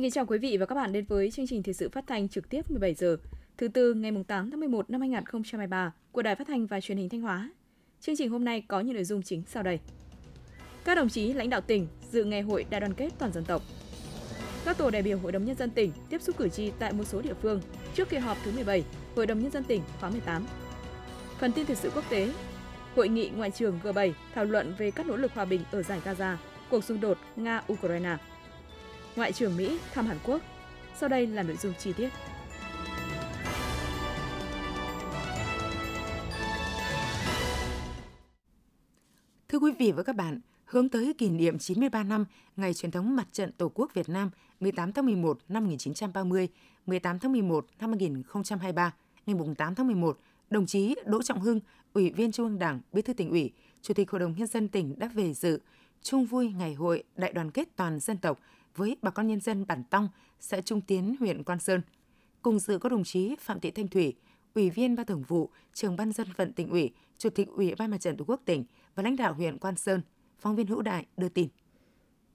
Xin kính chào quý vị và các bạn đến với chương trình thời sự phát thanh trực tiếp 17 giờ thứ tư ngày 8 tháng 11 năm 2023 của Đài Phát thanh và Truyền hình Thanh Hóa. Chương trình hôm nay có những nội dung chính sau đây. Các đồng chí lãnh đạo tỉnh dự ngày hội đại đoàn kết toàn dân tộc. Các tổ đại biểu Hội đồng nhân dân tỉnh tiếp xúc cử tri tại một số địa phương trước kỳ họp thứ 17 Hội đồng nhân dân tỉnh khóa 18. Phần tin thời sự quốc tế, Hội nghị ngoại trưởng G7 thảo luận về các nỗ lực hòa bình ở giải Gaza, cuộc xung đột Nga-Ukraine. Ngoại trưởng Mỹ thăm Hàn Quốc. Sau đây là nội dung chi tiết. Thưa quý vị và các bạn, hướng tới kỷ niệm 93 năm ngày truyền thống Mặt trận Tổ quốc Việt Nam 18 tháng 11 năm 1930, 18 tháng 11 năm 2023, ngày 8 tháng 11, đồng chí Đỗ Trọng Hưng, Ủy viên Trung ương Đảng, Bí thư tỉnh ủy, Chủ tịch Hội đồng nhân dân tỉnh đã về dự chung vui ngày hội đại đoàn kết toàn dân tộc với bà con nhân dân bản Tong, xã Trung Tiến, huyện Quan Sơn. Cùng dự có đồng chí Phạm Thị Thanh Thủy, Ủy viên Ban Thường vụ, Trưởng ban dân vận tỉnh ủy, Chủ tịch Ủy ban Mặt trận Tổ quốc tỉnh và lãnh đạo huyện Quan Sơn. Phóng viên Hữu Đại đưa tin.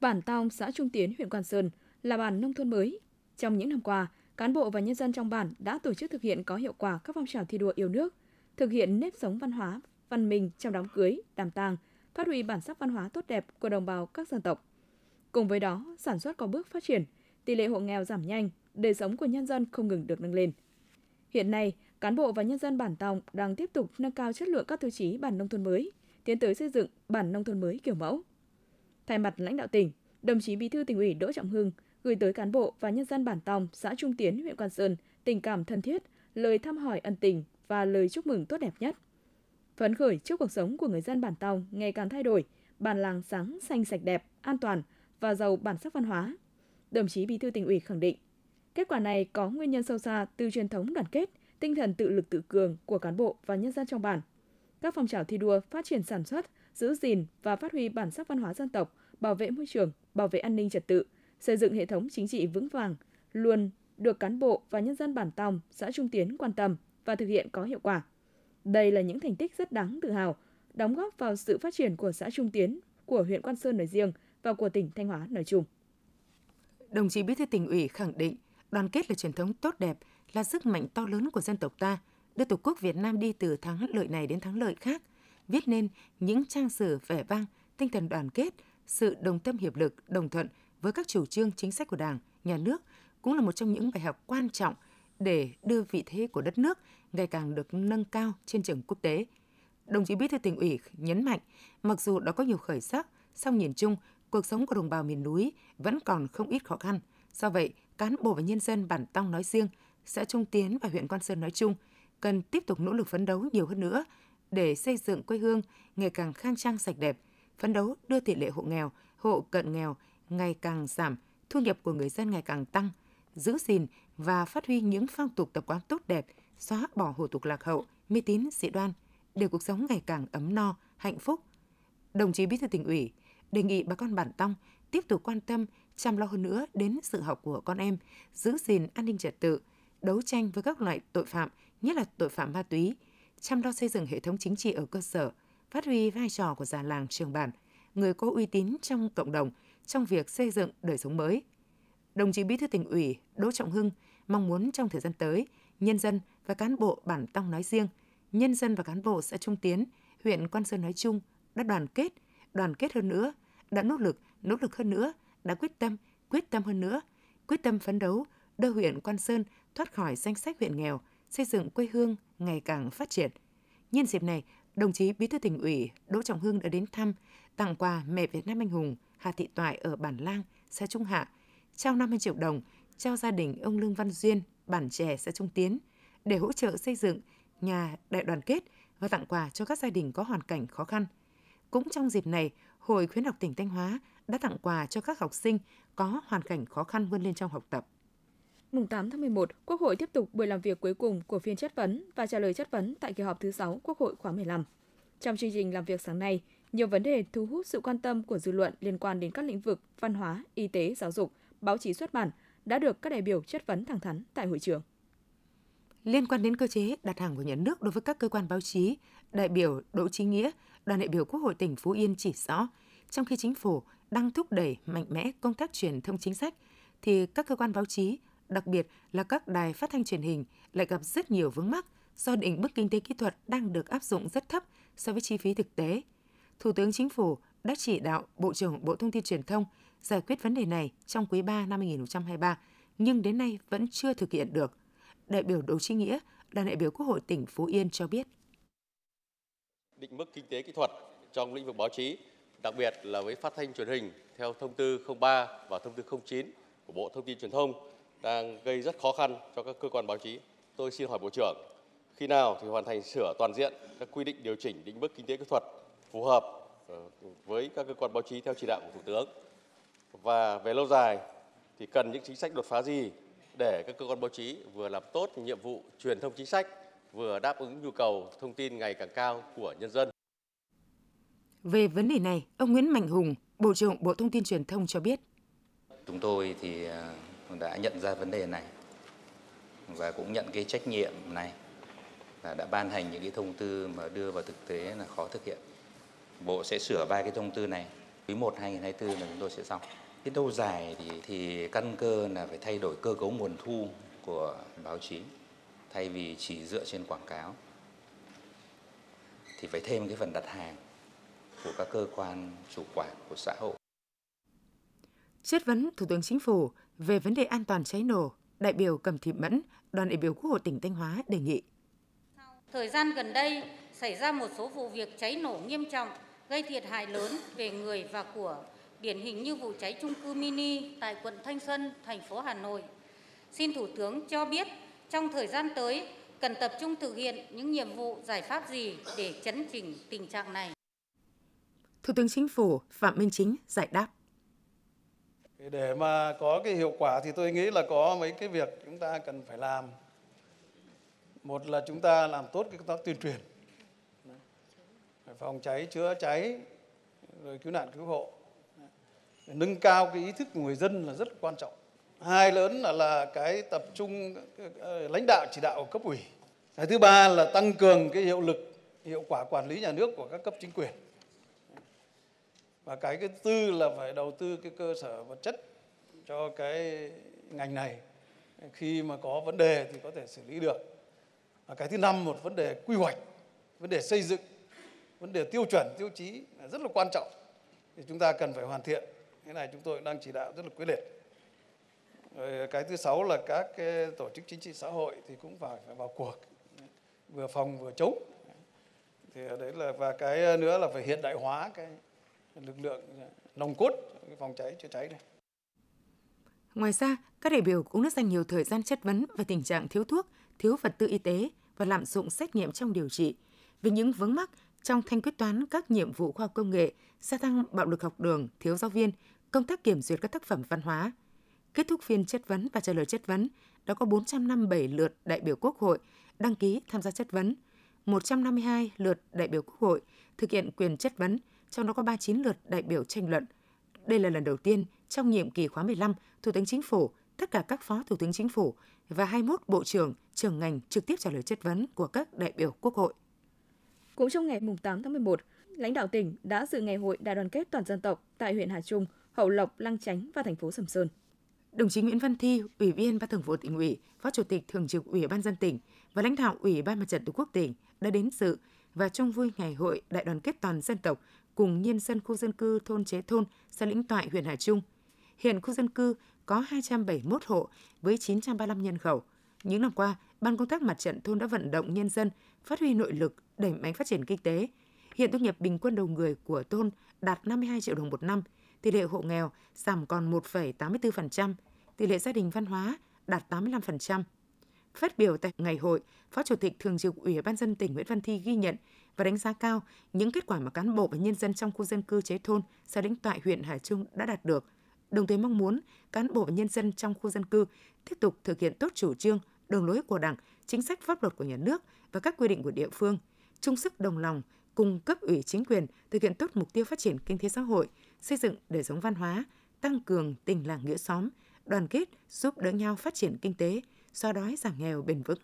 Bản Tong, xã Trung Tiến, huyện Quan Sơn là bản nông thôn mới. Trong những năm qua, cán bộ và nhân dân trong bản đã tổ chức thực hiện có hiệu quả các phong trào thi đua yêu nước, thực hiện nếp sống văn hóa, văn minh trong đám cưới, đám tang, phát huy bản sắc văn hóa tốt đẹp của đồng bào các dân tộc. Cùng với đó, sản xuất có bước phát triển, tỷ lệ hộ nghèo giảm nhanh, đời sống của nhân dân không ngừng được nâng lên. Hiện nay, cán bộ và nhân dân bản Tòng đang tiếp tục nâng cao chất lượng các tiêu chí bản nông thôn mới, tiến tới xây dựng bản nông thôn mới kiểu mẫu. Thay mặt lãnh đạo tỉnh, đồng chí Bí thư tỉnh ủy Đỗ Trọng Hưng gửi tới cán bộ và nhân dân bản Tòng, xã Trung Tiến, huyện Quan Sơn tình cảm thân thiết, lời thăm hỏi ân tình và lời chúc mừng tốt đẹp nhất. Phấn khởi trước cuộc sống của người dân bản Tòng ngày càng thay đổi, bản làng sáng, xanh sạch đẹp, an toàn, và giàu bản sắc văn hóa. Đồng chí Bí thư tỉnh ủy khẳng định, kết quả này có nguyên nhân sâu xa từ truyền thống đoàn kết, tinh thần tự lực tự cường của cán bộ và nhân dân trong bản. Các phong trào thi đua phát triển sản xuất, giữ gìn và phát huy bản sắc văn hóa dân tộc, bảo vệ môi trường, bảo vệ an ninh trật tự, xây dựng hệ thống chính trị vững vàng, luôn được cán bộ và nhân dân bản Tòng, xã Trung Tiến quan tâm và thực hiện có hiệu quả. Đây là những thành tích rất đáng tự hào, đóng góp vào sự phát triển của xã Trung Tiến, của huyện Quan Sơn nói riêng và của tỉnh Thanh Hóa nói chung. Đồng chí Bí thư tỉnh ủy khẳng định đoàn kết là truyền thống tốt đẹp, là sức mạnh to lớn của dân tộc ta, đưa Tổ quốc Việt Nam đi từ thắng lợi này đến thắng lợi khác, viết nên những trang sử vẻ vang, tinh thần đoàn kết, sự đồng tâm hiệp lực, đồng thuận với các chủ trương chính sách của Đảng, Nhà nước cũng là một trong những bài học quan trọng để đưa vị thế của đất nước ngày càng được nâng cao trên trường quốc tế. Đồng chí Bí thư tỉnh ủy nhấn mạnh, mặc dù đã có nhiều khởi sắc, song nhìn chung cuộc sống của đồng bào miền núi vẫn còn không ít khó khăn. Do vậy, cán bộ và nhân dân bản Tong nói riêng, xã Trung Tiến và huyện Quan Sơn nói chung cần tiếp tục nỗ lực phấn đấu nhiều hơn nữa để xây dựng quê hương ngày càng khang trang sạch đẹp, phấn đấu đưa tỷ lệ hộ nghèo, hộ cận nghèo ngày càng giảm, thu nhập của người dân ngày càng tăng, giữ gìn và phát huy những phong tục tập quán tốt đẹp, xóa bỏ hủ tục lạc hậu, mê tín dị đoan, để cuộc sống ngày càng ấm no, hạnh phúc. Đồng chí Bí thư tỉnh ủy đề nghị bà con bản Tong tiếp tục quan tâm, chăm lo hơn nữa đến sự học của con em, giữ gìn an ninh trật tự, đấu tranh với các loại tội phạm, nhất là tội phạm ma túy, chăm lo xây dựng hệ thống chính trị ở cơ sở, phát huy vai trò của già làng trường bản, người có uy tín trong cộng đồng trong việc xây dựng đời sống mới. Đồng chí Bí thư tỉnh ủy Đỗ Trọng Hưng mong muốn trong thời gian tới, nhân dân và cán bộ bản Tong nói riêng, nhân dân và cán bộ xã Trung Tiến, huyện Quan Sơn nói chung đã đoàn kết, đoàn kết hơn nữa, đã nỗ lực, nỗ lực hơn nữa, đã quyết tâm, quyết tâm hơn nữa, quyết tâm phấn đấu đưa huyện Quan Sơn thoát khỏi danh sách huyện nghèo, xây dựng quê hương ngày càng phát triển. Nhân dịp này, đồng chí Bí thư tỉnh ủy Đỗ Trọng Hưng đã đến thăm, tặng quà mẹ Việt Nam anh hùng Hà Thị Toại ở bản Lang, xã Trung Hạ, trao 50 triệu đồng trao gia đình ông Lương Văn Duyên, bản trẻ xã Trung Tiến để hỗ trợ xây dựng nhà đại đoàn kết và tặng quà cho các gia đình có hoàn cảnh khó khăn. Cũng trong dịp này, Hội khuyến học tỉnh Thanh Hóa đã tặng quà cho các học sinh có hoàn cảnh khó khăn vươn lên trong học tập. Mùng 8 tháng 11, Quốc hội tiếp tục buổi làm việc cuối cùng của phiên chất vấn và trả lời chất vấn tại kỳ họp thứ 6 Quốc hội khóa 15. Trong chương trình làm việc sáng nay, nhiều vấn đề thu hút sự quan tâm của dư luận liên quan đến các lĩnh vực văn hóa, y tế, giáo dục, báo chí xuất bản đã được các đại biểu chất vấn thẳng thắn tại hội trường. Liên quan đến cơ chế đặt hàng của nhà nước đối với các cơ quan báo chí, đại biểu Đỗ Chí Nghĩa, đoàn đại biểu Quốc hội tỉnh Phú Yên chỉ rõ, trong khi chính phủ đang thúc đẩy mạnh mẽ công tác truyền thông chính sách, thì các cơ quan báo chí, đặc biệt là các đài phát thanh truyền hình lại gặp rất nhiều vướng mắc do định mức kinh tế kỹ thuật đang được áp dụng rất thấp so với chi phí thực tế. Thủ tướng Chính phủ đã chỉ đạo Bộ trưởng Bộ Thông tin Truyền thông giải quyết vấn đề này trong quý 3 năm 2023, nhưng đến nay vẫn chưa thực hiện được. Đại biểu Đỗ Chí Nghĩa, đoàn đại biểu Quốc hội tỉnh Phú Yên cho biết. Định mức kinh tế kỹ thuật trong lĩnh vực báo chí, đặc biệt là với phát thanh truyền hình theo thông tư 03 và thông tư 09 của Bộ Thông tin Truyền thông đang gây rất khó khăn cho các cơ quan báo chí. Tôi xin hỏi Bộ trưởng, khi nào thì hoàn thành sửa toàn diện các quy định điều chỉnh định mức kinh tế kỹ thuật phù hợp ờ, với các cơ quan báo chí theo chỉ đạo của Thủ tướng? Và về lâu dài thì cần những chính sách đột phá gì để các cơ quan báo chí vừa làm tốt nhiệm vụ truyền thông chính sách, vừa đáp ứng nhu cầu thông tin ngày càng cao của nhân dân. Về vấn đề này, ông Nguyễn Mạnh Hùng, Bộ trưởng Bộ Thông tin Truyền thông cho biết. Chúng tôi thì à, đã nhận ra vấn đề này và cũng nhận cái trách nhiệm này là đã ban hành những cái thông tư mà đưa vào thực tế là khó thực hiện. Bộ sẽ sửa ba cái thông tư này. Quý 1 2024 là chúng tôi sẽ xong. Cái lâu dài thì thì căn cơ là phải thay đổi cơ cấu nguồn thu của báo chí thay vì chỉ dựa trên quảng cáo thì phải thêm cái phần đặt hàng của các cơ quan chủ quản của xã hội. Chất vấn Thủ tướng Chính phủ về vấn đề an toàn cháy nổ, đại biểu Cầm Thị Mẫn, đoàn đại biểu Quốc hội tỉnh Thanh Hóa đề nghị. Thời gian gần đây xảy ra một số vụ việc cháy nổ nghiêm trọng, gây thiệt hại lớn về người và của, điển hình như vụ cháy trung cư mini tại quận Thanh Xuân, thành phố Hà Nội. Xin Thủ tướng cho biết trong thời gian tới cần tập trung thực hiện những nhiệm vụ giải pháp gì để chấn chỉnh tình trạng này. Thủ tướng Chính phủ Phạm Minh Chính giải đáp. Để mà có cái hiệu quả thì tôi nghĩ là có mấy cái việc chúng ta cần phải làm. Một là chúng ta làm tốt cái công tác tuyên truyền. Phòng cháy, chữa cháy, rồi cứu nạn cứu hộ. Nâng cao cái ý thức của người dân là rất quan trọng. Hai lớn là, là cái tập trung ờ, lãnh đạo chỉ đạo của cấp ủy. Cái thứ ba là tăng cường cái hiệu lực, hiệu quả quản lý nhà nước của các cấp chính quyền. Và cái thứ tư là phải đầu tư cái cơ sở vật chất cho cái ngành này. Khi mà có vấn đề thì có thể xử lý được. Và cái thứ năm một vấn đề quy hoạch vấn đề xây dựng vấn đề tiêu chuẩn tiêu chí là rất là quan trọng. Thì chúng ta cần phải hoàn thiện. Cái này chúng tôi đang chỉ đạo rất là quyết liệt rồi cái thứ sáu là các cái tổ chức chính trị xã hội thì cũng phải phải vào cuộc vừa phòng vừa chống thì đấy là và cái nữa là phải hiện đại hóa cái lực lượng nòng cốt phòng cháy chữa cháy này. Ngoài ra, các đại biểu cũng đã dành nhiều thời gian chất vấn về tình trạng thiếu thuốc, thiếu vật tư y tế và lạm dụng xét nghiệm trong điều trị, về những vướng mắc trong thanh quyết toán các nhiệm vụ khoa học công nghệ, gia tăng bạo lực học đường, thiếu giáo viên, công tác kiểm duyệt các tác phẩm văn hóa. Kết thúc phiên chất vấn và trả lời chất vấn, đã có 457 lượt đại biểu Quốc hội đăng ký tham gia chất vấn, 152 lượt đại biểu Quốc hội thực hiện quyền chất vấn, trong đó có 39 lượt đại biểu tranh luận. Đây là lần đầu tiên trong nhiệm kỳ khóa 15, Thủ tướng Chính phủ, tất cả các phó Thủ tướng Chính phủ và 21 bộ trưởng, trưởng ngành trực tiếp trả lời chất vấn của các đại biểu Quốc hội. Cũng trong ngày 8 tháng 11, lãnh đạo tỉnh đã dự ngày hội đại đoàn kết toàn dân tộc tại huyện Hà Trung, Hậu Lộc, Lăng Chánh và thành phố Sầm Sơn. Đồng chí Nguyễn Văn Thi, Ủy viên Ban Thường vụ tỉnh ủy, Phó Chủ tịch Thường trực Ủy ban dân tỉnh và lãnh đạo Ủy ban Mặt trận Tổ quốc tỉnh đã đến dự và chung vui ngày hội đại đoàn kết toàn dân tộc cùng nhân dân khu dân cư thôn Chế Thôn, xã Lĩnh Toại, huyện Hà Trung. Hiện khu dân cư có 271 hộ với 935 nhân khẩu. Những năm qua, Ban công tác mặt trận thôn đã vận động nhân dân phát huy nội lực, đẩy mạnh phát triển kinh tế. Hiện thu nhập bình quân đầu người của thôn đạt 52 triệu đồng một năm, tỷ lệ hộ nghèo giảm còn 1,84%, tỷ lệ gia đình văn hóa đạt 85%. Phát biểu tại ngày hội, Phó Chủ tịch Thường trực Ủy ban dân tỉnh Nguyễn Văn Thi ghi nhận và đánh giá cao những kết quả mà cán bộ và nhân dân trong khu dân cư chế thôn, xã Lĩnh Toại, huyện Hải Trung đã đạt được. Đồng thời mong muốn cán bộ và nhân dân trong khu dân cư tiếp tục thực hiện tốt chủ trương, đường lối của Đảng, chính sách pháp luật của nhà nước và các quy định của địa phương, chung sức đồng lòng cùng cấp ủy chính quyền thực hiện tốt mục tiêu phát triển kinh tế xã hội, xây dựng đời sống văn hóa, tăng cường tình làng nghĩa xóm, đoàn kết giúp đỡ nhau phát triển kinh tế, xóa đói giảm nghèo bền vững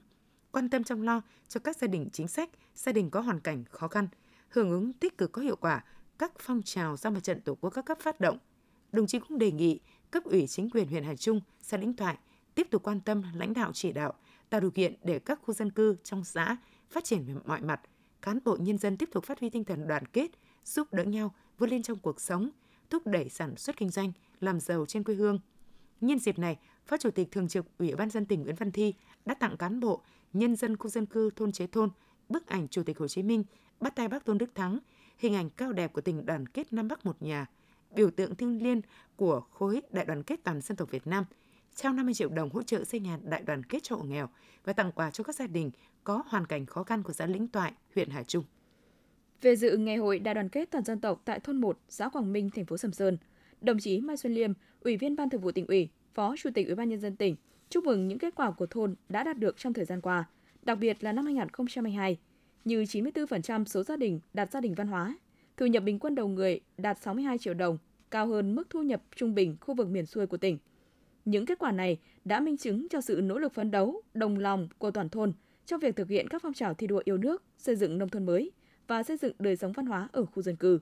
quan tâm chăm lo cho các gia đình chính sách, gia đình có hoàn cảnh khó khăn, hưởng ứng tích cực có hiệu quả các phong trào do mặt trận tổ quốc các cấp phát động. Đồng chí cũng đề nghị cấp ủy chính quyền huyện Hà Trung, xã Lĩnh Thoại tiếp tục quan tâm lãnh đạo chỉ đạo, tạo điều kiện để các khu dân cư trong xã phát triển về mọi mặt, cán bộ nhân dân tiếp tục phát huy tinh thần đoàn kết, giúp đỡ nhau vươn lên trong cuộc sống, thúc đẩy sản xuất kinh doanh, làm giàu trên quê hương. Nhân dịp này, Phó Chủ tịch Thường trực Ủy ban dân tỉnh Nguyễn Văn Thi đã tặng cán bộ, nhân dân khu dân cư thôn Chế Thôn bức ảnh Chủ tịch Hồ Chí Minh bắt tay bác Tôn Đức Thắng, hình ảnh cao đẹp của tình đoàn kết Nam Bắc một nhà, biểu tượng thiêng liêng của khối đại đoàn kết toàn dân tộc Việt Nam, trao 50 triệu đồng hỗ trợ xây nhà đại đoàn kết cho hộ nghèo và tặng quà cho các gia đình có hoàn cảnh khó khăn của xã Lĩnh Toại, huyện Hà Trung. Về dự ngày hội đại đoàn kết toàn dân tộc tại thôn 1, xã Quảng Minh, thành phố Sầm Sơn, đồng chí Mai Xuân Liêm, Ủy viên Ban Thường vụ tỉnh ủy, Phó Chủ tịch Ủy ban nhân dân tỉnh chúc mừng những kết quả của thôn đã đạt được trong thời gian qua, đặc biệt là năm 2022, như 94% số gia đình đạt gia đình văn hóa, thu nhập bình quân đầu người đạt 62 triệu đồng, cao hơn mức thu nhập trung bình khu vực miền xuôi của tỉnh. Những kết quả này đã minh chứng cho sự nỗ lực phấn đấu, đồng lòng của toàn thôn trong việc thực hiện các phong trào thi đua yêu nước, xây dựng nông thôn mới và xây dựng đời sống văn hóa ở khu dân cư.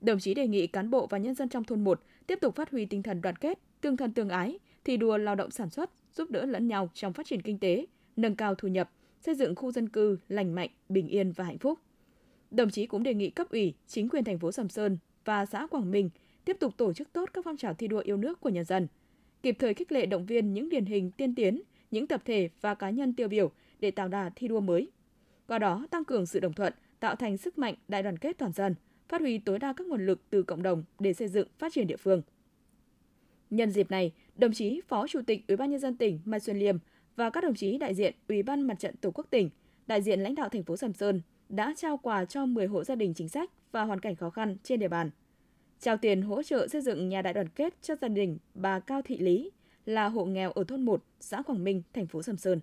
Đồng chí đề nghị cán bộ và nhân dân trong thôn 1 tiếp tục phát huy tinh thần đoàn kết, tương thân tương ái, thi đua lao động sản xuất, giúp đỡ lẫn nhau trong phát triển kinh tế, nâng cao thu nhập, xây dựng khu dân cư lành mạnh, bình yên và hạnh phúc. Đồng chí cũng đề nghị cấp ủy, chính quyền thành phố Sầm Sơn và xã Quảng Minh tiếp tục tổ chức tốt các phong trào thi đua yêu nước của nhân dân, kịp thời khích lệ động viên những điển hình tiên tiến, những tập thể và cá nhân tiêu biểu để tạo đà thi đua mới. Qua đó tăng cường sự đồng thuận, tạo thành sức mạnh đại đoàn kết toàn dân, phát huy tối đa các nguồn lực từ cộng đồng để xây dựng phát triển địa phương. Nhân dịp này, đồng chí Phó Chủ tịch Ủy ban nhân dân tỉnh Mai Xuân Liêm và các đồng chí đại diện Ủy ban Mặt trận Tổ quốc tỉnh, đại diện lãnh đạo thành phố Sầm Sơn đã trao quà cho 10 hộ gia đình chính sách và hoàn cảnh khó khăn trên địa bàn. Trao tiền hỗ trợ xây dựng nhà đại đoàn kết cho gia đình bà Cao Thị Lý là hộ nghèo ở thôn 1, xã Quảng Minh, thành phố Sầm Sơn.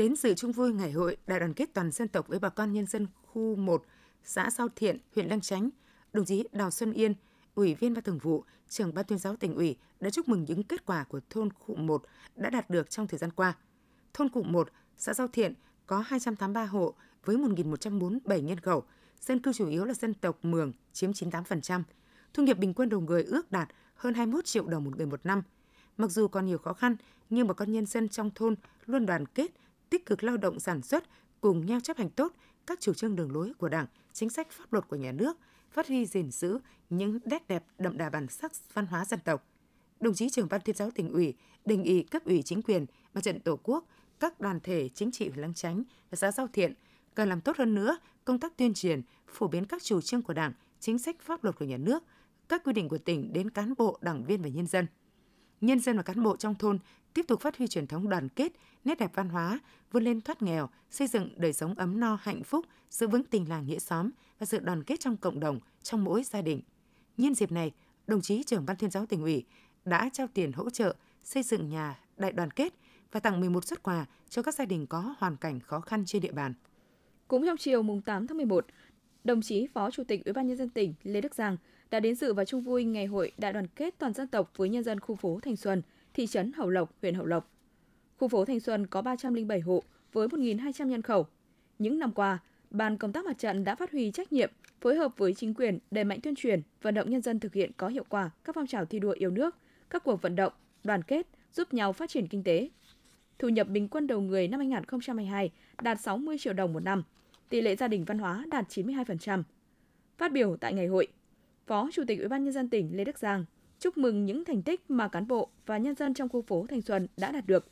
Đến dự chung vui ngày hội đại đoàn kết toàn dân tộc với bà con nhân dân khu 1, xã Sao Thiện, huyện Lăng Chánh, đồng chí Đào Xuân Yên, Ủy viên Ban Thường vụ, trưởng Ban tuyên giáo tỉnh ủy đã chúc mừng những kết quả của thôn Cụm 1 đã đạt được trong thời gian qua. Thôn Cụm 1, xã Giao Thiện có 283 hộ với 1.147 nhân khẩu, dân cư chủ yếu là dân tộc Mường chiếm 98%. Thu nhập bình quân đầu người ước đạt hơn 21 triệu đồng một người một năm. Mặc dù còn nhiều khó khăn, nhưng bà con nhân dân trong thôn luôn đoàn kết, tích cực lao động sản xuất, cùng nhau chấp hành tốt các chủ trương đường lối của Đảng, chính sách pháp luật của nhà nước, phát huy gìn giữ những nét đẹp đậm đà bản sắc văn hóa dân tộc. Đồng chí trưởng ban tuyên giáo tỉnh ủy đề nghị cấp ủy chính quyền, mặt trận tổ quốc, các đoàn thể chính trị Lăng Chánh và xã Giao Thiện cần làm tốt hơn nữa công tác tuyên truyền, phổ biến các chủ trương của Đảng, chính sách pháp luật của nhà nước, các quy định của tỉnh đến cán bộ, đảng viên và nhân dân. Nhân dân và cán bộ trong thôn tiếp tục phát huy truyền thống đoàn kết, nét đẹp văn hóa, vươn lên thoát nghèo, xây dựng đời sống ấm no hạnh phúc, giữ vững tình làng nghĩa xóm và sự đoàn kết trong cộng đồng, trong mỗi gia đình. Nhân dịp này, đồng chí trưởng ban tuyên giáo tỉnh ủy đã trao tiền hỗ trợ xây dựng nhà đại đoàn kết và tặng 11 xuất quà cho các gia đình có hoàn cảnh khó khăn trên địa bàn. Cũng trong chiều mùng 8 tháng 11, đồng chí Phó Chủ tịch Ủy ban nhân dân tỉnh Lê Đức Giang đã đến dự và chung vui ngày hội đại đoàn kết toàn dân tộc với nhân dân khu phố Thành Xuân, thị trấn Hậu Lộc, huyện Hậu Lộc. Khu phố thanh Xuân có 307 hộ với 1.200 nhân khẩu. Những năm qua, Ban công tác mặt trận đã phát huy trách nhiệm, phối hợp với chính quyền đẩy mạnh tuyên truyền, vận động nhân dân thực hiện có hiệu quả các phong trào thi đua yêu nước, các cuộc vận động, đoàn kết, giúp nhau phát triển kinh tế. Thu nhập bình quân đầu người năm 2022 đạt 60 triệu đồng một năm, tỷ lệ gia đình văn hóa đạt 92%. Phát biểu tại ngày hội, Phó Chủ tịch Ủy ban nhân dân tỉnh Lê Đức Giang chúc mừng những thành tích mà cán bộ và nhân dân trong khu phố Thành Xuân đã đạt được.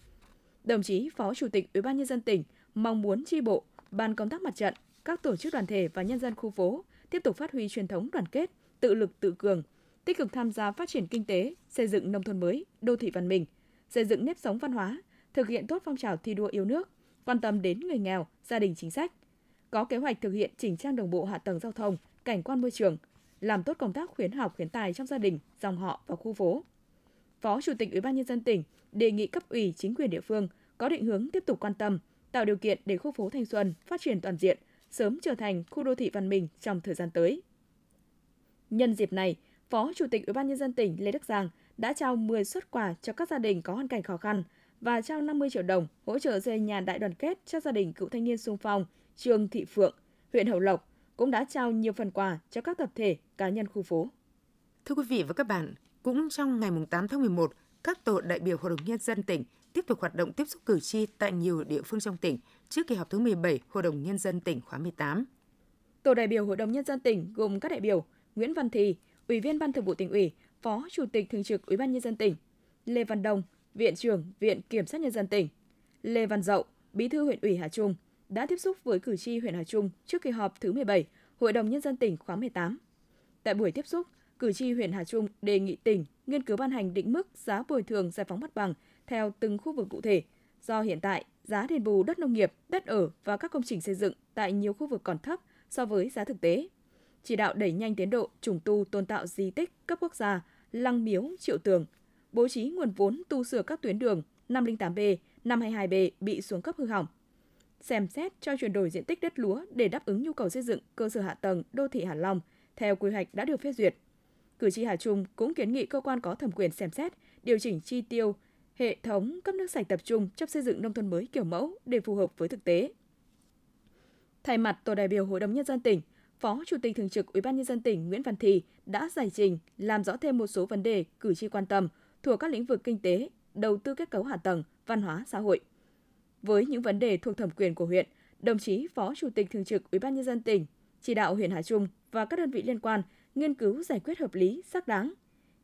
Đồng chí Phó Chủ tịch Ủy ban nhân dân tỉnh mong muốn tri bộ, ban công tác mặt trận, các tổ chức đoàn thể và nhân dân khu phố tiếp tục phát huy truyền thống đoàn kết, tự lực tự cường, tích cực tham gia phát triển kinh tế, xây dựng nông thôn mới, đô thị văn minh, xây dựng nếp sống văn hóa, thực hiện tốt phong trào thi đua yêu nước, quan tâm đến người nghèo, gia đình chính sách, có kế hoạch thực hiện chỉnh trang đồng bộ hạ tầng giao thông, cảnh quan môi trường, làm tốt công tác khuyến học khuyến tài trong gia đình, dòng họ và khu phố. Phó Chủ tịch Ủy ban nhân dân tỉnh đề nghị cấp ủy chính quyền địa phương có định hướng tiếp tục quan tâm, tạo điều kiện để khu phố Thanh Xuân phát triển toàn diện, sớm trở thành khu đô thị văn minh trong thời gian tới. Nhân dịp này, Phó Chủ tịch Ủy ban nhân dân tỉnh Lê Đức Giang đã trao 10 xuất quà cho các gia đình có hoàn cảnh khó khăn và trao 50 triệu đồng hỗ trợ xây nhà đại đoàn kết cho gia đình cựu thanh niên sung phong Trương Thị Phượng, huyện Hậu Lộc cũng đã trao nhiều phần quà cho các tập thể, cá nhân khu phố. Thưa quý vị và các bạn, Cũng trong ngày 8 tháng 11, các tổ đại biểu Hội đồng Nhân dân tỉnh tiếp tục hoạt động tiếp xúc cử tri tại nhiều địa phương trong tỉnh trước kỳ họp thứ 17 Hội đồng Nhân dân tỉnh khóa 18. Tổ đại biểu Hội đồng Nhân dân tỉnh gồm các đại biểu Nguyễn Văn Thì, Ủy viên Ban Thường vụ tỉnh ủy, Phó Chủ tịch Thường trực Ủy ban Nhân dân tỉnh, Lê Văn Đông, Viện trưởng Viện Kiểm sát Nhân dân tỉnh, Lê Văn Dậu, Bí thư huyện ủy Hà Trung đã tiếp xúc với cử tri huyện Hà Trung trước kỳ họp thứ 17 Hội đồng Nhân dân tỉnh khóa 18. Tại buổi tiếp xúc, cử tri huyện Hà Trung đề nghị tỉnh nghiên cứu ban hành định mức giá bồi thường giải phóng mặt bằng theo từng khu vực cụ thể. Do hiện tại, giá đền bù đất nông nghiệp, đất ở và các công trình xây dựng tại nhiều khu vực còn thấp so với giá thực tế. Chỉ đạo đẩy nhanh tiến độ trùng tu tôn tạo di tích cấp quốc gia, lăng miếu, triệu tường, bố trí nguồn vốn tu sửa các tuyến đường 508B, 522B bị xuống cấp hư hỏng. Xem xét cho chuyển đổi diện tích đất lúa để đáp ứng nhu cầu xây dựng cơ sở hạ tầng đô thị Hạ Long theo quy hoạch đã được phê duyệt. Cử tri Hà Trung cũng kiến nghị cơ quan có thẩm quyền xem xét điều chỉnh chi tiêu hệ thống cấp nước sạch tập trung trong xây dựng nông thôn mới kiểu mẫu để phù hợp với thực tế. Thay mặt tổ đại biểu Hội đồng nhân dân tỉnh, Phó Chủ tịch thường trực Ủy ban nhân dân tỉnh Nguyễn Văn Thì đã giải trình làm rõ thêm một số vấn đề cử tri quan tâm thuộc các lĩnh vực kinh tế, đầu tư kết cấu hạ tầng, văn hóa xã hội. Với những vấn đề thuộc thẩm quyền của huyện, đồng chí Phó Chủ tịch thường trực Ủy ban nhân dân tỉnh chỉ đạo huyện Hà Trung và các đơn vị liên quan nghiên cứu giải quyết hợp lý, xác đáng.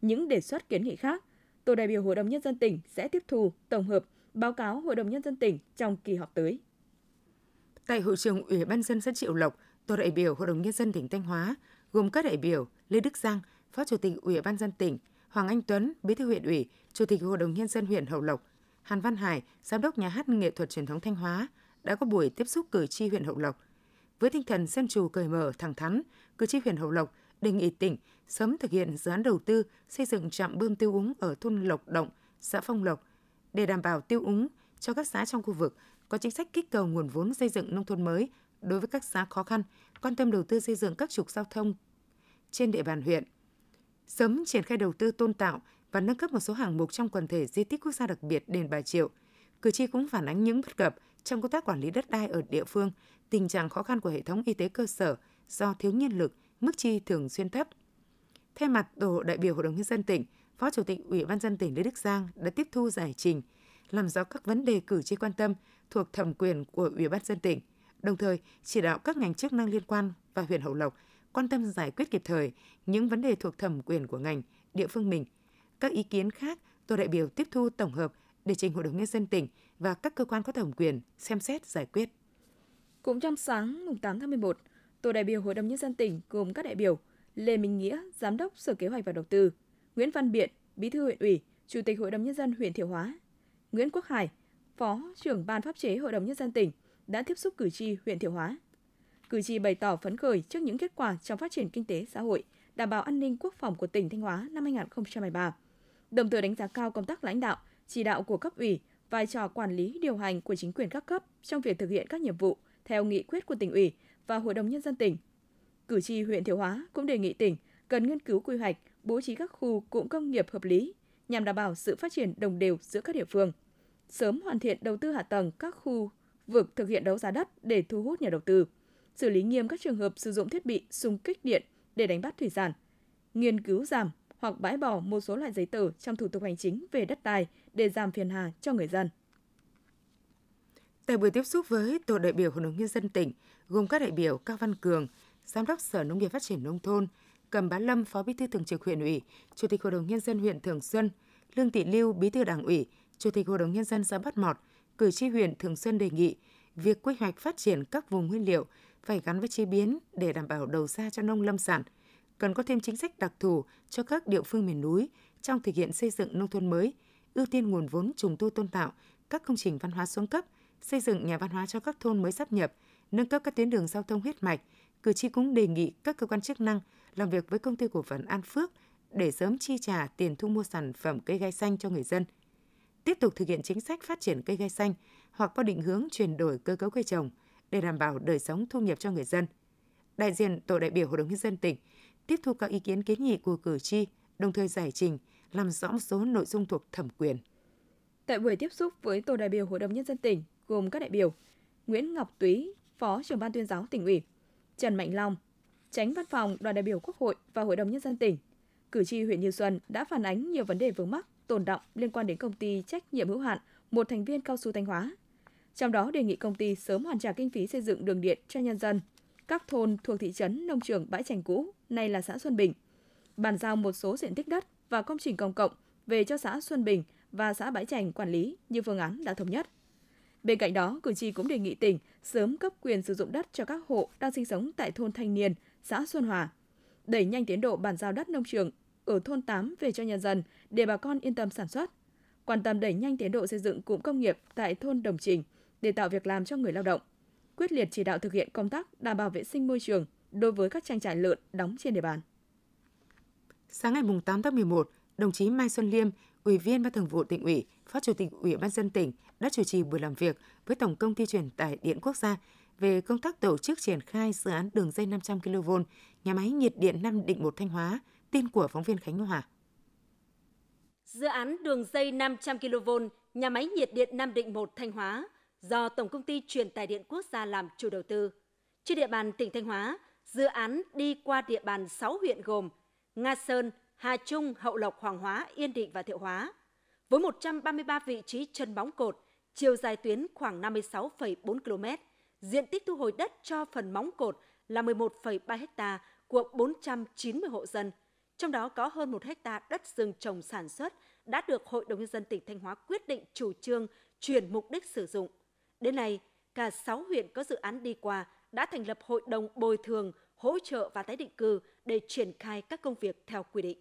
Những đề xuất kiến nghị khác, tổ đại biểu Hội đồng nhân dân tỉnh sẽ tiếp thu, tổng hợp, báo cáo Hội đồng nhân dân tỉnh trong kỳ họp tới. Tại hội trường Ủy ban dân xã Triệu Lộc, tổ đại biểu Hội đồng nhân dân tỉnh Thanh Hóa gồm các đại biểu Lê Đức Giang, Phó Chủ tịch Ủy ban dân tỉnh, Hoàng Anh Tuấn, Bí thư huyện ủy, Chủ tịch Hội đồng nhân dân huyện Hậu Lộc, Hàn Văn Hải, Giám đốc Nhà hát nghệ thuật truyền thống Thanh Hóa đã có buổi tiếp xúc cử tri huyện Hậu Lộc. Với tinh thần dân chủ cởi mở, thẳng thắn, cử tri huyện Hậu Lộc đề nghị tỉnh sớm thực hiện dự án đầu tư xây dựng trạm bơm tiêu úng ở thôn Lộc Động, xã Phong Lộc để đảm bảo tiêu úng cho các xã trong khu vực, có chính sách kích cầu nguồn vốn xây dựng nông thôn mới đối với các xã khó khăn, quan tâm đầu tư xây dựng các trục giao thông trên địa bàn huyện. Sớm triển khai đầu tư tôn tạo và nâng cấp một số hạng mục trong quần thể di tích quốc gia đặc biệt đền Bà Triệu. Cử tri cũng phản ánh những bất cập trong công tác quản lý đất đai ở địa phương, tình trạng khó khăn của hệ thống y tế cơ sở do thiếu nhân lực, mức chi thường xuyên thấp. Thay mặt tổ đại biểu Hội đồng nhân dân tỉnh, Phó Chủ tịch Ủy ban dân tỉnh Lê Đức Giang đã tiếp thu giải trình, làm rõ các vấn đề cử tri quan tâm thuộc thẩm quyền của Ủy ban dân tỉnh, đồng thời chỉ đạo các ngành chức năng liên quan và huyện Hậu Lộc quan tâm giải quyết kịp thời những vấn đề thuộc thẩm quyền của ngành, địa phương mình. Các ý kiến khác, tổ đại biểu tiếp thu tổng hợp để trình Hội đồng nhân dân tỉnh và các cơ quan có thẩm quyền xem xét giải quyết. Cũng trong sáng 8 tháng 11, tổ đại biểu Hội đồng nhân dân tỉnh gồm các đại biểu Lê Minh Nghĩa, Giám đốc Sở Kế hoạch và Đầu tư, Nguyễn Văn Biện, Bí thư huyện ủy, Chủ tịch Hội đồng nhân dân huyện Thiệu Hóa, Nguyễn Quốc Hải, Phó trưởng ban pháp chế Hội đồng nhân dân tỉnh đã tiếp xúc cử tri huyện Thiệu Hóa. Cử tri bày tỏ phấn khởi trước những kết quả trong phát triển kinh tế xã hội, đảm bảo an ninh quốc phòng của tỉnh Thanh Hóa năm 2023. Đồng thời đánh giá cao công tác lãnh đạo, chỉ đạo của cấp ủy, vai trò quản lý điều hành của chính quyền các cấp trong việc thực hiện các nhiệm vụ theo nghị quyết của tỉnh ủy và Hội đồng nhân dân tỉnh. Cử tri huyện Thiệu Hóa cũng đề nghị tỉnh cần nghiên cứu quy hoạch, bố trí các khu cụm công nghiệp hợp lý nhằm đảm bảo sự phát triển đồng đều giữa các địa phương. Sớm hoàn thiện đầu tư hạ tầng các khu vực thực hiện đấu giá đất để thu hút nhà đầu tư, xử lý nghiêm các trường hợp sử dụng thiết bị xung kích điện để đánh bắt thủy sản, nghiên cứu giảm hoặc bãi bỏ một số loại giấy tờ trong thủ tục hành chính về đất đai để giảm phiền hà cho người dân. Tại buổi tiếp xúc với tổ đại biểu Hội đồng nhân dân tỉnh, gồm các đại biểu Cao Văn Cường, Giám đốc Sở Nông nghiệp Phát triển nông thôn, Cầm Bá Lâm, Phó Bí thư Thường trực huyện ủy, Chủ tịch Hội đồng nhân dân huyện Thường Xuân, Lương Thị Lưu, Bí thư Đảng ủy, Chủ tịch Hội đồng nhân dân xã Bát Mọt, cử tri huyện Thường Xuân đề nghị việc quy hoạch phát triển các vùng nguyên liệu phải gắn với chế biến để đảm bảo đầu ra cho nông lâm sản. Cần có thêm chính sách đặc thù cho các địa phương miền núi trong thực hiện xây dựng nông thôn mới, ưu tiên nguồn vốn trùng tu tôn tạo các công trình văn hóa xuống cấp, xây dựng nhà văn hóa cho các thôn mới sắp nhập, nâng cấp các tuyến đường giao thông huyết mạch. Cử tri cũng đề nghị các cơ quan chức năng làm việc với công ty cổ phần An Phước để sớm chi trả tiền thu mua sản phẩm cây gai xanh cho người dân. Tiếp tục thực hiện chính sách phát triển cây gai xanh hoặc có định hướng chuyển đổi cơ cấu cây trồng để đảm bảo đời sống thu nhập cho người dân. Đại diện tổ đại biểu Hội đồng nhân dân tỉnh tiếp thu các ý kiến kiến nghị của cử tri, đồng thời giải trình làm rõ một số nội dung thuộc thẩm quyền. Tại buổi tiếp xúc với tổ đại biểu Hội đồng nhân dân tỉnh gồm các đại biểu Nguyễn Ngọc Túy, Phó trưởng ban tuyên giáo tỉnh ủy, Trần Mạnh Long, Tránh Văn phòng Đoàn đại biểu Quốc hội và Hội đồng nhân dân tỉnh, cử tri huyện Như Xuân đã phản ánh nhiều vấn đề vướng mắc, tồn động liên quan đến công ty trách nhiệm hữu hạn một thành viên cao su Thanh Hóa. Trong đó đề nghị công ty sớm hoàn trả kinh phí xây dựng đường điện cho nhân dân các thôn thuộc thị trấn nông trường Bãi Trành cũ, nay là xã Xuân Bình, bàn giao một số diện tích đất và công trình công cộng về cho xã Xuân Bình và xã Bãi Trành quản lý như phương án đã thống nhất. Bên cạnh đó, cử tri cũng đề nghị tỉnh sớm cấp quyền sử dụng đất cho các hộ đang sinh sống tại thôn Thanh Niên, xã Xuân Hòa, đẩy nhanh tiến độ bàn giao đất nông trường ở thôn 8 về cho nhân dân để bà con yên tâm sản xuất, quan tâm đẩy nhanh tiến độ xây dựng cụm công nghiệp tại thôn Đồng Trình để tạo việc làm cho người lao động, quyết liệt chỉ đạo thực hiện công tác đảm bảo vệ sinh môi trường đối với các trang trại lợn đóng trên địa bàn. Sáng ngày 8 tháng 11, đồng chí Mai Xuân Liêm, Ủy viên Ban Thường vụ tỉnh ủy, Phó Chủ tịch Ủy ban dân tỉnh đã chủ trì buổi làm việc với Tổng công ty truyền tải điện quốc gia về công tác tổ chức triển khai dự án đường dây 500 kV nhà máy nhiệt điện Nam Định 1 Thanh Hóa, tin của phóng viên Khánh Hòa. Dự án đường dây 500 kV nhà máy nhiệt điện Nam Định 1 Thanh Hóa do Tổng công ty truyền tải điện quốc gia làm chủ đầu tư. Trên địa bàn tỉnh Thanh Hóa, dự án đi qua địa bàn 6 huyện gồm Nga Sơn, Hà Trung, Hậu Lộc, Hoàng Hóa, Yên Định và Thiệu Hóa. Với 133 vị trí chân bóng cột, chiều dài tuyến khoảng 56,4 km, diện tích thu hồi đất cho phần móng cột là 11,3 ha của 490 hộ dân. Trong đó có hơn 1 ha đất rừng trồng sản xuất đã được Hội đồng Nhân dân tỉnh Thanh Hóa quyết định chủ trương chuyển mục đích sử dụng. Đến nay, cả 6 huyện có dự án đi qua đã thành lập hội đồng bồi thường, hỗ trợ và tái định cư để triển khai các công việc theo quy định.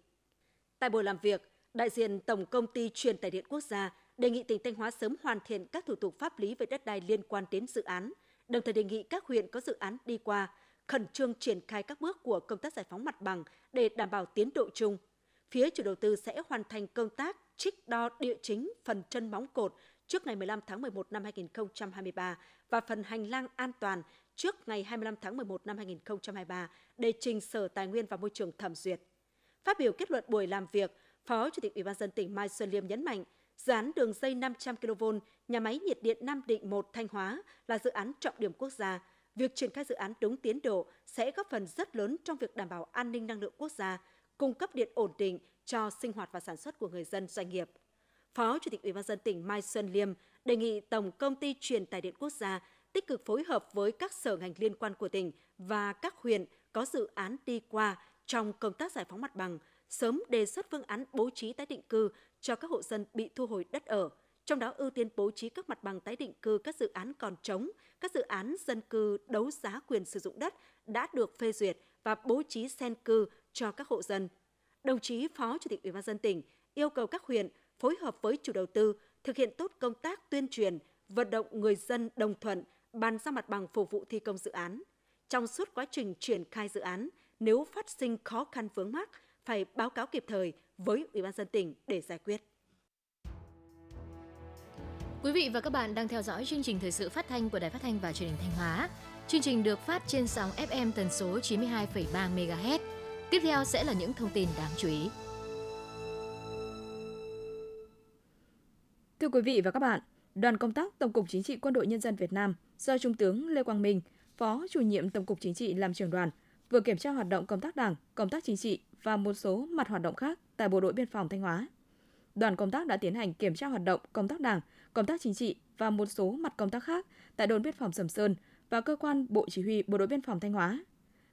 Tại buổi làm việc, đại diện Tổng công ty truyền tải điện quốc gia đề nghị tỉnh Thanh Hóa sớm hoàn thiện các thủ tục pháp lý về đất đai liên quan đến dự án, đồng thời đề nghị các huyện có dự án đi qua khẩn trương triển khai các bước của công tác giải phóng mặt bằng để đảm bảo tiến độ chung. Phía chủ đầu tư sẽ hoàn thành công tác trích đo địa chính phần chân móng cột trước ngày 15 tháng 11 năm 2023 và phần hành lang an toàn trước ngày 25 tháng 11 năm 2023 để trình Sở Tài nguyên và Môi trường thẩm duyệt. Phát biểu kết luận buổi làm việc, Phó Chủ tịch Ủy ban dân tỉnh Mai Xuân Liêm nhấn mạnh, dự án đường dây 500 kV nhà máy nhiệt điện Nam Định 1 Thanh Hóa là dự án trọng điểm quốc gia. Việc triển khai dự án đúng tiến độ sẽ góp phần rất lớn trong việc đảm bảo an ninh năng lượng quốc gia, cung cấp điện ổn định cho sinh hoạt và sản xuất của người dân doanh nghiệp. Phó Chủ tịch Ủy ban dân tỉnh Mai Xuân Liêm đề nghị Tổng công ty truyền tải điện quốc gia tích cực phối hợp với các sở ngành liên quan của tỉnh và các huyện có dự án đi qua trong công tác giải phóng mặt bằng, sớm đề xuất phương án bố trí tái định cư cho các hộ dân bị thu hồi đất ở, trong đó ưu tiên bố trí các mặt bằng tái định cư các dự án còn trống, các dự án dân cư đấu giá quyền sử dụng đất đã được phê duyệt và bố trí sen cư cho các hộ dân. Đồng chí Phó Chủ tịch Ủy ban dân tỉnh yêu cầu các huyện phối hợp với chủ đầu tư thực hiện tốt công tác tuyên truyền, vận động người dân đồng thuận bàn giao mặt bằng phục vụ thi công dự án. Trong suốt quá trình triển khai dự án, nếu phát sinh khó khăn vướng mắc, phải báo cáo kịp thời với Ủy ban dân tỉnh để giải quyết. Quý vị và các bạn đang theo dõi chương trình thời sự phát thanh của Đài Phát thanh và Truyền hình Thanh Hóa. Chương trình được phát trên sóng FM tần số 92,3 MHz. Tiếp theo sẽ là những thông tin đáng chú ý. Thưa quý vị và các bạn, đoàn công tác Tổng cục Chính trị Quân đội Nhân dân Việt Nam do Trung tướng Lê Quang Minh, Phó chủ nhiệm Tổng cục Chính trị làm trưởng đoàn, vừa kiểm tra hoạt động công tác đảng, công tác chính trị và một số mặt hoạt động khác tại Bộ đội Biên phòng Thanh Hóa. Đoàn công tác đã tiến hành kiểm tra hoạt động công tác đảng, công tác chính trị và một số mặt công tác khác tại đồn biên phòng Sầm Sơn và cơ quan Bộ Chỉ huy Bộ đội Biên phòng Thanh Hóa.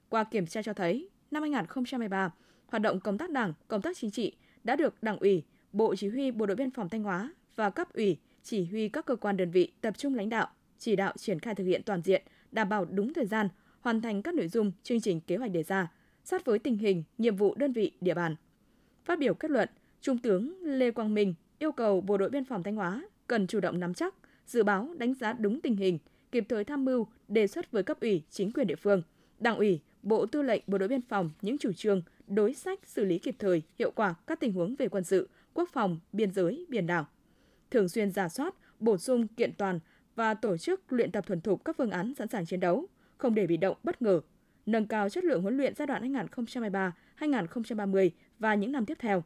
Qua kiểm tra cho thấy, năm 2023, hoạt động công tác đảng, công tác chính trị đã được Đảng ủy, Bộ Chỉ huy Bộ đội Biên phòng Thanh Hóa và cấp ủy, chỉ huy các cơ quan đơn vị tập trung lãnh đạo, chỉ đạo triển khai thực hiện toàn diện, đảm bảo đúng thời gian, hoàn thành các nội dung chương trình kế hoạch đề ra, sát với tình hình, nhiệm vụ đơn vị, địa bàn. Phát biểu kết luận, Trung tướng Lê Quang Minh yêu cầu Bộ đội Biên phòng Thanh Hóa cần chủ động nắm chắc, dự báo đánh giá đúng tình hình, kịp thời tham mưu, đề xuất với cấp ủy, chính quyền địa phương, đảng ủy, Bộ Tư lệnh Bộ đội Biên phòng những chủ trương, đối sách xử lý kịp thời, hiệu quả các tình huống về quân sự, quốc phòng, biên giới, biển đảo. Thường xuyên giả soát, bổ sung kiện toàn và tổ chức luyện tập thuần thục các phương án sẵn sàng chiến đấu, không để bị động bất ngờ, nâng cao chất lượng huấn luyện giai đoạn 2023-2030 và những năm tiếp theo.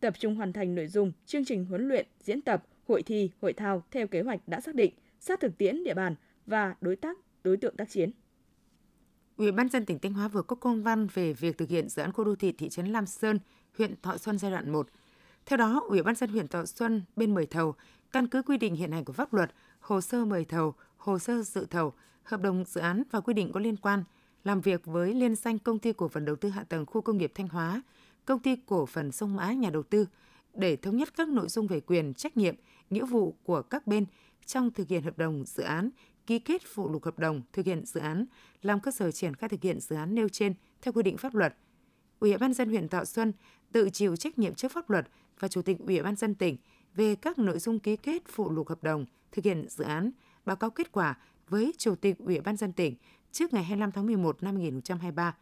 Tập trung hoàn thành nội dung chương trình huấn luyện, diễn tập, hội thi, hội thao theo kế hoạch đã xác định, sát thực tiễn địa bàn và đối tác, đối tượng tác chiến. Ủy ban dân tỉnh Thanh Hóa vừa có công văn về việc thực hiện dự án khu đô thị thị trấn Lam Sơn huyện Thọ Xuân giai đoạn 1. Theo đó, Ủy ban dân huyện Thọ Xuân bên mời thầu căn cứ quy định hiện hành của pháp luật, hồ sơ mời thầu, hồ sơ dự thầu, hợp đồng dự án và quy định có liên quan, làm việc với liên danh công ty cổ phần đầu tư hạ tầng khu công nghiệp Thanh Hóa, công ty cổ phần sông Mã nhà đầu tư để thống nhất các nội dung về quyền, trách nhiệm, nghĩa vụ của các bên trong thực hiện hợp đồng dự án, ký kết phụ lục hợp đồng thực hiện dự án, làm cơ sở triển khai thực hiện dự án nêu trên theo quy định pháp luật. Ủy ban dân huyện Thọ Xuân tự chịu trách nhiệm trước pháp luật và Chủ tịch Ủy ban dân tỉnh về các nội dung ký kết phụ lục hợp đồng thực hiện dự án, báo cáo kết quả với Chủ tịch Ủy ban dân tỉnh trước ngày 25 tháng 11 năm 2023,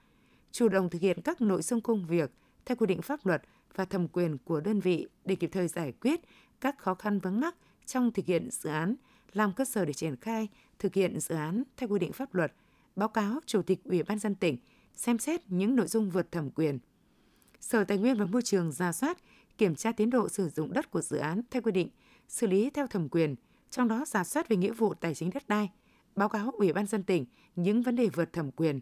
chủ động thực hiện các nội dung công việc theo quy định pháp luật và thẩm quyền của đơn vị để kịp thời giải quyết các khó khăn vướng mắc trong thực hiện dự án, làm cơ sở để triển khai thực hiện dự án theo quy định pháp luật, báo cáo Chủ tịch Ủy ban dân tỉnh xem xét những nội dung vượt thẩm quyền. Sở Tài nguyên và Môi trường ra soát, kiểm tra tiến độ sử dụng đất của dự án theo quy định, xử lý theo thẩm quyền, trong đó giả soát về nghĩa vụ tài chính đất đai, báo cáo Ủy ban dân tỉnh những vấn đề vượt thẩm quyền,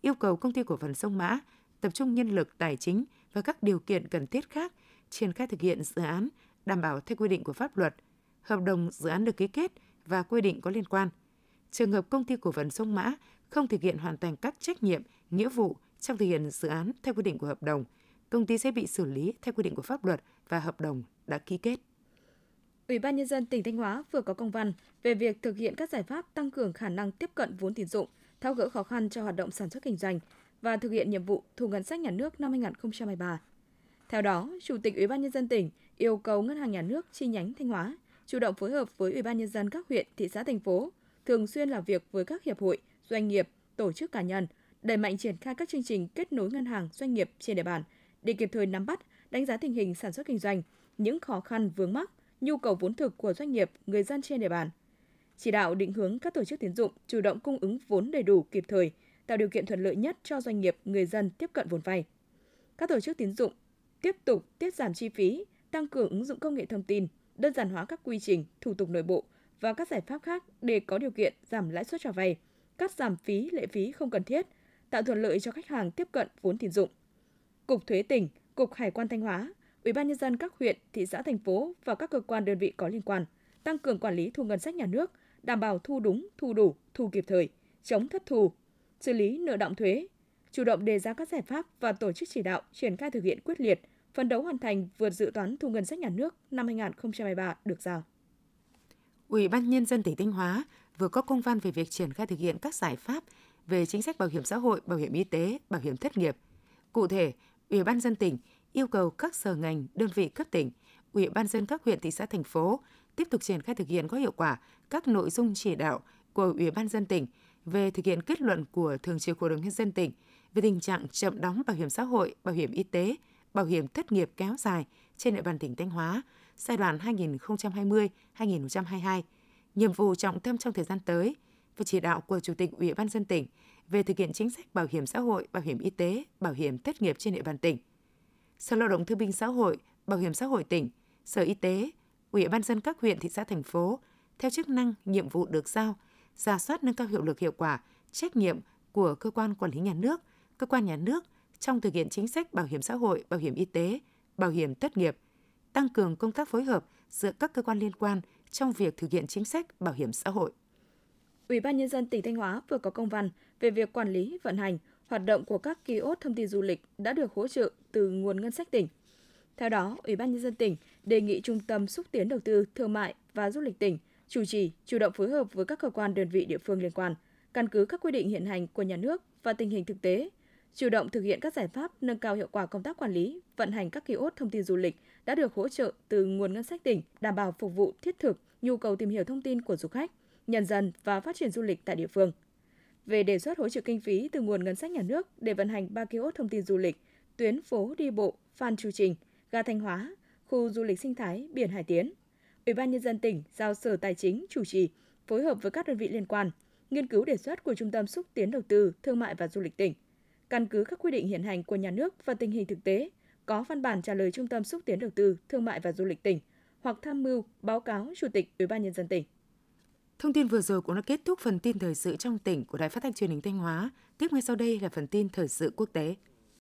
yêu cầu công ty cổ phần sông Mã tập trung nhân lực tài chính và các điều kiện cần thiết khác triển khai thực hiện dự án đảm bảo theo quy định của pháp luật, hợp đồng dự án được ký kết và quy định có liên quan. Trường hợp công ty cổ phần sông Mã không thực hiện hoàn thành các trách nhiệm, nghĩa vụ trong thực hiện dự án theo quy định của hợp đồng, công ty sẽ bị xử lý theo quy định của pháp luật và hợp đồng đã ký kết. Ủy ban nhân dân tỉnh Thanh Hóa vừa có công văn về việc thực hiện các giải pháp tăng cường khả năng tiếp cận vốn tín dụng, tháo gỡ khó khăn cho hoạt động sản xuất kinh doanh và thực hiện nhiệm vụ thu ngân sách nhà nước năm 2023. Theo đó, Chủ tịch Ủy ban nhân dân tỉnh yêu cầu Ngân hàng Nhà nước chi nhánh Thanh Hóa chủ động phối hợp với Ủy ban nhân dân các huyện, thị xã thành phố, thường xuyên làm việc với các hiệp hội, doanh nghiệp, tổ chức cá nhân, đẩy mạnh triển khai các chương trình kết nối ngân hàng doanh nghiệp trên địa bàn để kịp thời nắm bắt, đánh giá tình hình sản xuất kinh doanh, những khó khăn vướng mắc, nhu cầu vốn thực của doanh nghiệp, người dân trên địa bàn. Chỉ đạo định hướng các tổ chức tín dụng chủ động cung ứng vốn đầy đủ kịp thời, tạo điều kiện thuận lợi nhất cho doanh nghiệp, người dân tiếp cận vốn vay. Các tổ chức tín dụng tiếp tục tiết giảm chi phí, tăng cường ứng dụng công nghệ thông tin, đơn giản hóa các quy trình, thủ tục nội bộ và các giải pháp khác để có điều kiện giảm lãi suất cho vay, cắt giảm phí lệ phí không cần thiết, tạo thuận lợi cho khách hàng tiếp cận vốn tín dụng. Cục Thuế tỉnh, Cục Hải quan Thanh Hóa, Ủy ban nhân dân các huyện, thị xã thành phố và các cơ quan đơn vị có liên quan tăng cường quản lý thu ngân sách nhà nước, đảm bảo thu đúng, thu đủ, thu kịp thời, chống thất thu, xử lý nợ động thuế, chủ động đề ra các giải pháp và tổ chức chỉ đạo triển khai thực hiện quyết liệt, phấn đấu hoàn thành vượt dự toán thu ngân sách nhà nước năm 2023 được giao. Ủy ban nhân dân tỉnh Thanh Hóa vừa có công văn về việc triển khai thực hiện các giải pháp về chính sách bảo hiểm xã hội, bảo hiểm y tế, bảo hiểm thất nghiệp. Cụ thể, Ủy ban dân tỉnh yêu cầu các sở ngành, đơn vị cấp tỉnh, Ủy ban dân các huyện, thị xã, thành phố tiếp tục triển khai thực hiện có hiệu quả các nội dung chỉ đạo của Ủy ban dân tỉnh về thực hiện kết luận của Thường trực Hội đồng nhân dân tỉnh về tình trạng chậm đóng bảo hiểm xã hội, bảo hiểm y tế, bảo hiểm thất nghiệp kéo dài trên địa bàn tỉnh Thanh Hóa giai đoạn 2020-2022, nhiệm vụ trọng tâm trong thời gian tới và chỉ đạo của Chủ tịch Ủy ban dân tỉnh về thực hiện chính sách bảo hiểm xã hội, bảo hiểm y tế, bảo hiểm thất nghiệp trên địa bàn tỉnh. Sở Lao động Thương binh Xã hội, Bảo hiểm xã hội tỉnh, Sở Y tế, Ủy ban dân các huyện, thị xã, thành phố theo chức năng, nhiệm vụ được giao, giả soát nâng cao hiệu lực hiệu quả, trách nhiệm của cơ quan quản lý nhà nước, cơ quan nhà nước trong thực hiện chính sách bảo hiểm xã hội, bảo hiểm y tế, bảo hiểm thất nghiệp, tăng cường công tác phối hợp giữa các cơ quan liên quan trong việc thực hiện chính sách bảo hiểm xã hội. Ủy ban nhân dân tỉnh Thanh Hóa vừa có công văn về việc quản lý, vận hành, hoạt động của các ký ốt thông tin du lịch đã được hỗ trợ từ nguồn ngân sách tỉnh. Theo đó, Ủy ban nhân dân tỉnh đề nghị Trung tâm xúc tiến đầu tư, thương mại và du lịch tỉnh chủ trì, chủ động phối hợp với các cơ quan đơn vị địa phương liên quan, căn cứ các quy định hiện hành của nhà nước và tình hình thực tế, chủ động thực hiện các giải pháp nâng cao hiệu quả công tác quản lý, vận hành các ký ốt thông tin du lịch đã được hỗ trợ từ nguồn ngân sách tỉnh, đảm bảo phục vụ thiết thực nhu cầu tìm hiểu thông tin của du khách, nhân dân và phát triển du lịch tại địa phương. Về đề xuất hỗ trợ kinh phí từ nguồn ngân sách nhà nước để vận hành ba kiosk thông tin du lịch, tuyến phố đi bộ Phan Chu Trình, ga Thanh Hóa, khu du lịch sinh thái biển Hải Tiến. Ủy ban nhân dân tỉnh giao Sở Tài chính chủ trì phối hợp với các đơn vị liên quan nghiên cứu đề xuất của Trung tâm xúc tiến đầu tư, thương mại và du lịch tỉnh. Căn cứ các quy định hiện hành của nhà nước và tình hình thực tế, có văn bản trả lời Trung tâm xúc tiến đầu tư, thương mại và du lịch tỉnh hoặc tham mưu báo cáo Chủ tịch Ủy ban nhân dân tỉnh. Thông tin vừa rồi cũng đã kết thúc phần tin thời sự trong tỉnh của Đài Phát thanh Truyền hình Thanh Hóa. Tiếp ngay sau đây là phần tin thời sự quốc tế.